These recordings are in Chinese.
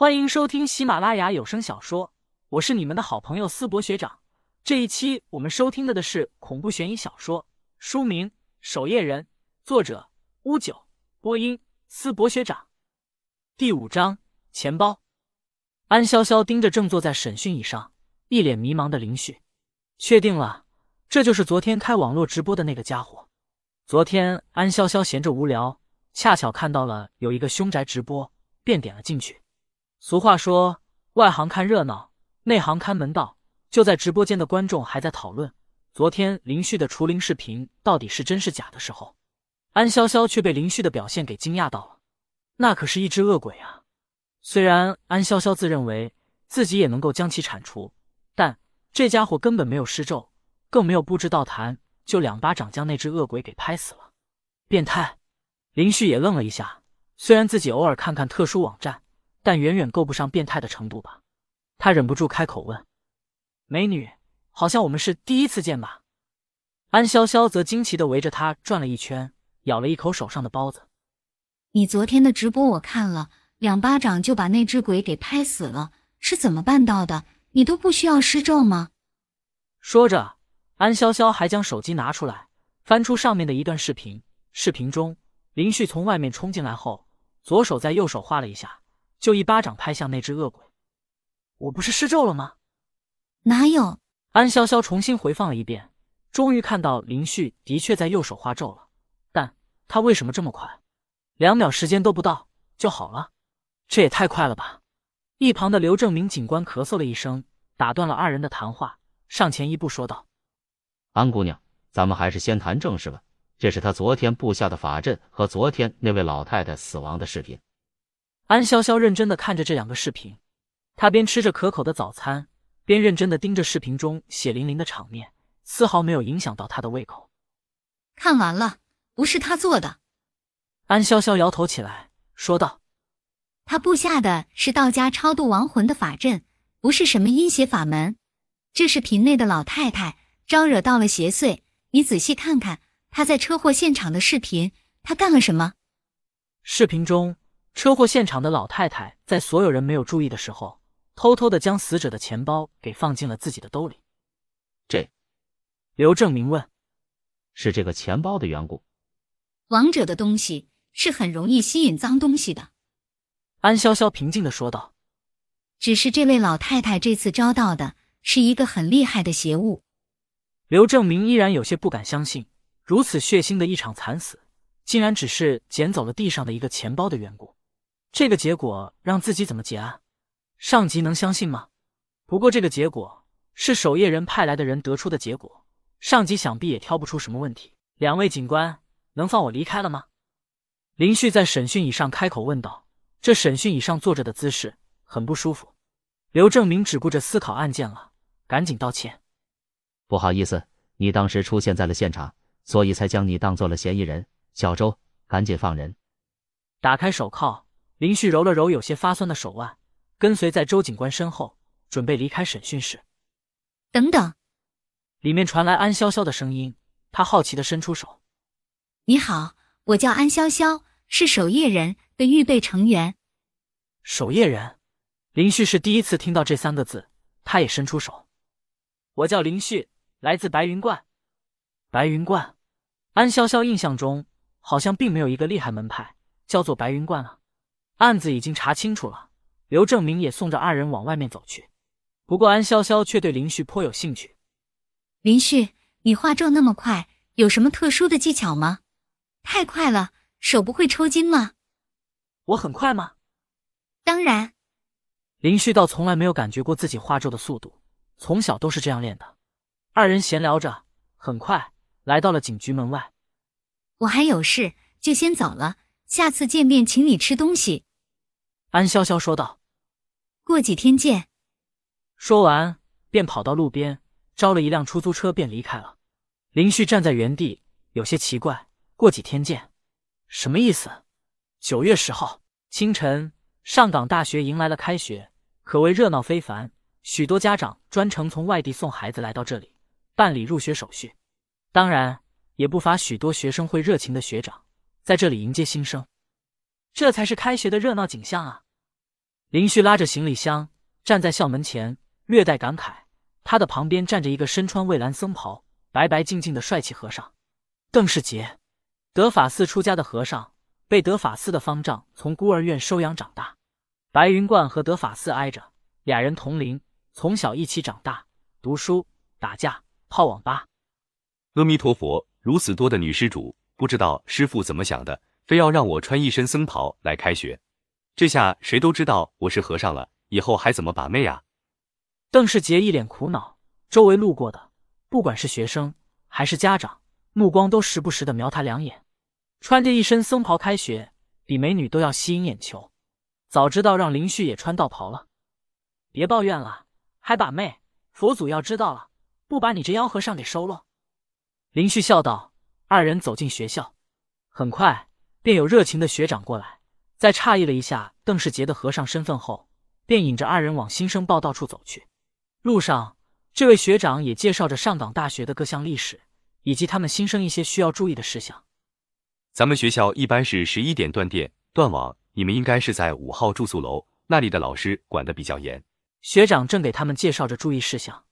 欢迎收听喜马拉雅有声小说，我是你们的好朋友思博学长。这一期我们收听的的是恐怖悬疑小说，书名《守夜人》，作者乌九，播音思博学长。第五章钱包。安潇潇盯着正坐在审讯椅上，一脸迷茫的林旭，确定了，这就是昨天开网络直播的那个家伙。昨天安潇潇闲着无聊，恰巧看到了有一个凶宅直播，便点了进去。俗话说，外行看热闹，内行看门道。就在直播间的观众还在讨论昨天林旭的除灵视频到底是真是假的时候，安潇潇却被林旭的表现给惊讶到了。那可是一只恶鬼啊！虽然安潇潇自认为自己也能够将其铲除，但这家伙根本没有施咒，更没有布置道坛，就两巴掌将那只恶鬼给拍死了。变态！林旭也愣了一下，虽然自己偶尔看看特殊网站。但远远够不上变态的程度吧？他忍不住开口问：“美女，好像我们是第一次见吧？”安潇潇则惊奇的围着他转了一圈，咬了一口手上的包子。“你昨天的直播我看了，两巴掌就把那只鬼给拍死了，是怎么办到的？你都不需要施咒吗？”说着，安潇潇还将手机拿出来，翻出上面的一段视频。视频中，林旭从外面冲进来后，左手在右手画了一下。就一巴掌拍向那只恶鬼，我不是施咒了吗？哪有？安潇潇重新回放了一遍，终于看到林旭的确在右手画咒了，但他为什么这么快？两秒时间都不到就好了，这也太快了吧！一旁的刘正明警官咳嗽了一声，打断了二人的谈话，上前一步说道：“安姑娘，咱们还是先谈正事吧。这是他昨天布下的法阵和昨天那位老太太死亡的视频。”安潇潇认真的看着这两个视频，她边吃着可口的早餐，边认真的盯着视频中血淋淋的场面，丝毫没有影响到她的胃口。看完了，不是他做的。安潇潇摇头起来，说道：“他布下的是道家超度亡魂的法阵，不是什么阴邪法门。这是瓶内的老太太招惹到了邪祟，你仔细看看她在车祸现场的视频，她干了什么？视频中。”车祸现场的老太太在所有人没有注意的时候，偷偷的将死者的钱包给放进了自己的兜里。这，刘正明问：“是这个钱包的缘故？”王者的东西是很容易吸引脏东西的。安潇潇平静的说道：“只是这位老太太这次招到的是一个很厉害的邪物。”刘正明依然有些不敢相信，如此血腥的一场惨死，竟然只是捡走了地上的一个钱包的缘故。这个结果让自己怎么结案？上级能相信吗？不过这个结果是守夜人派来的人得出的结果，上级想必也挑不出什么问题。两位警官，能放我离开了吗？林旭在审讯椅上开口问道。这审讯椅上坐着的姿势很不舒服。刘正明只顾着思考案件了，赶紧道歉：“不好意思，你当时出现在了现场，所以才将你当做了嫌疑人。小周，赶紧放人。”打开手铐。林旭揉了揉有些发酸的手腕，跟随在周警官身后，准备离开审讯室。等等，里面传来安潇潇的声音。他好奇的伸出手：“你好，我叫安潇潇，是守夜人的预备成员。”守夜人，林旭是第一次听到这三个字，他也伸出手：“我叫林旭，来自白云观。”白云观，安潇潇印象中好像并没有一个厉害门派叫做白云观啊。案子已经查清楚了，刘正明也送着二人往外面走去。不过安潇潇却对林旭颇有兴趣。林旭，你画咒那么快，有什么特殊的技巧吗？太快了，手不会抽筋吗？我很快吗？当然。林旭倒从来没有感觉过自己画咒的速度，从小都是这样练的。二人闲聊着，很快来到了警局门外。我还有事，就先走了。下次见面，请你吃东西。安潇潇说道：“过几天见。”说完，便跑到路边招了一辆出租车，便离开了。林旭站在原地，有些奇怪：“过几天见，什么意思？”九月十号清晨，上港大学迎来了开学，可谓热闹非凡。许多家长专程从外地送孩子来到这里办理入学手续，当然也不乏许多学生会热情的学长在这里迎接新生。这才是开学的热闹景象啊！林旭拉着行李箱站在校门前，略带感慨。他的旁边站着一个身穿蔚蓝僧袍、白白净净的帅气和尚，邓世杰，德法寺出家的和尚，被德法寺的方丈从孤儿院收养长大。白云观和德法寺挨着，俩人同龄，从小一起长大，读书、打架、泡网吧。阿弥陀佛，如此多的女施主，不知道师傅怎么想的，非要让我穿一身僧袍来开学。这下谁都知道我是和尚了，以后还怎么把妹啊？邓世杰一脸苦恼，周围路过的，不管是学生还是家长，目光都时不时的瞄他两眼。穿着一身僧袍开学，比美女都要吸引眼球。早知道让林旭也穿道袍了。别抱怨了，还把妹，佛祖要知道了，不把你这妖和尚给收了。林旭笑道。二人走进学校，很快便有热情的学长过来，在诧异了一下邓世杰的和尚身份后，便引着二人往新生报道处走去。路上，这位学长也介绍着上港大学的各项历史，以及他们新生一些需要注意的事项。咱们学校一般是十一点断电断网，你们应该是在五号住宿楼，那里的老师管得比较严。学长正给他们介绍着注意事项，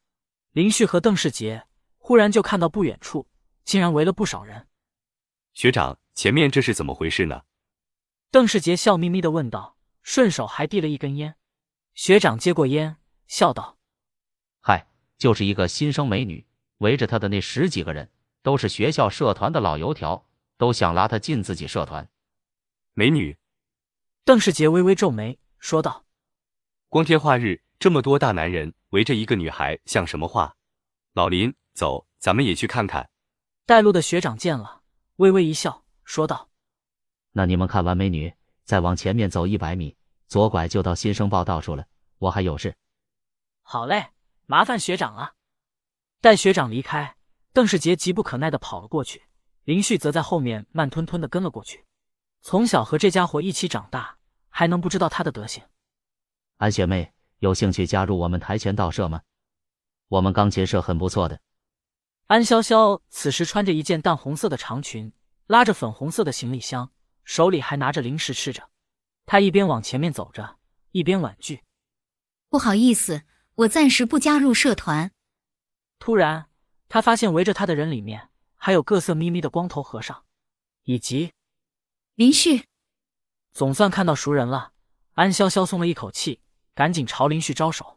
林旭和邓世杰忽然就看到不远处。竟然围了不少人。学长，前面这是怎么回事呢？邓世杰笑眯眯的问道，顺手还递了一根烟。学长接过烟，笑道：“嗨，就是一个新生美女，围着她的那十几个人，都是学校社团的老油条，都想拉她进自己社团。”美女？邓世杰微微皱眉，说道：“光天化日，这么多大男人围着一个女孩，像什么话？老林，走，咱们也去看看。”带路的学长见了，微微一笑，说道：“那你们看完美女，再往前面走一百米，左拐就到新生报道处了。我还有事。”“好嘞，麻烦学长了。”待学长离开，邓世杰急不可耐的跑了过去，林旭则在后面慢吞吞的跟了过去。从小和这家伙一起长大，还能不知道他的德行？安学妹，有兴趣加入我们跆拳道社吗？我们钢琴社很不错的。安潇潇此时穿着一件淡红色的长裙，拉着粉红色的行李箱，手里还拿着零食吃着。他一边往前面走着，一边婉拒：“不好意思，我暂时不加入社团。”突然，他发现围着他的人里面还有各色咪咪的光头和尚，以及林旭。总算看到熟人了，安潇潇松了一口气，赶紧朝林旭招手。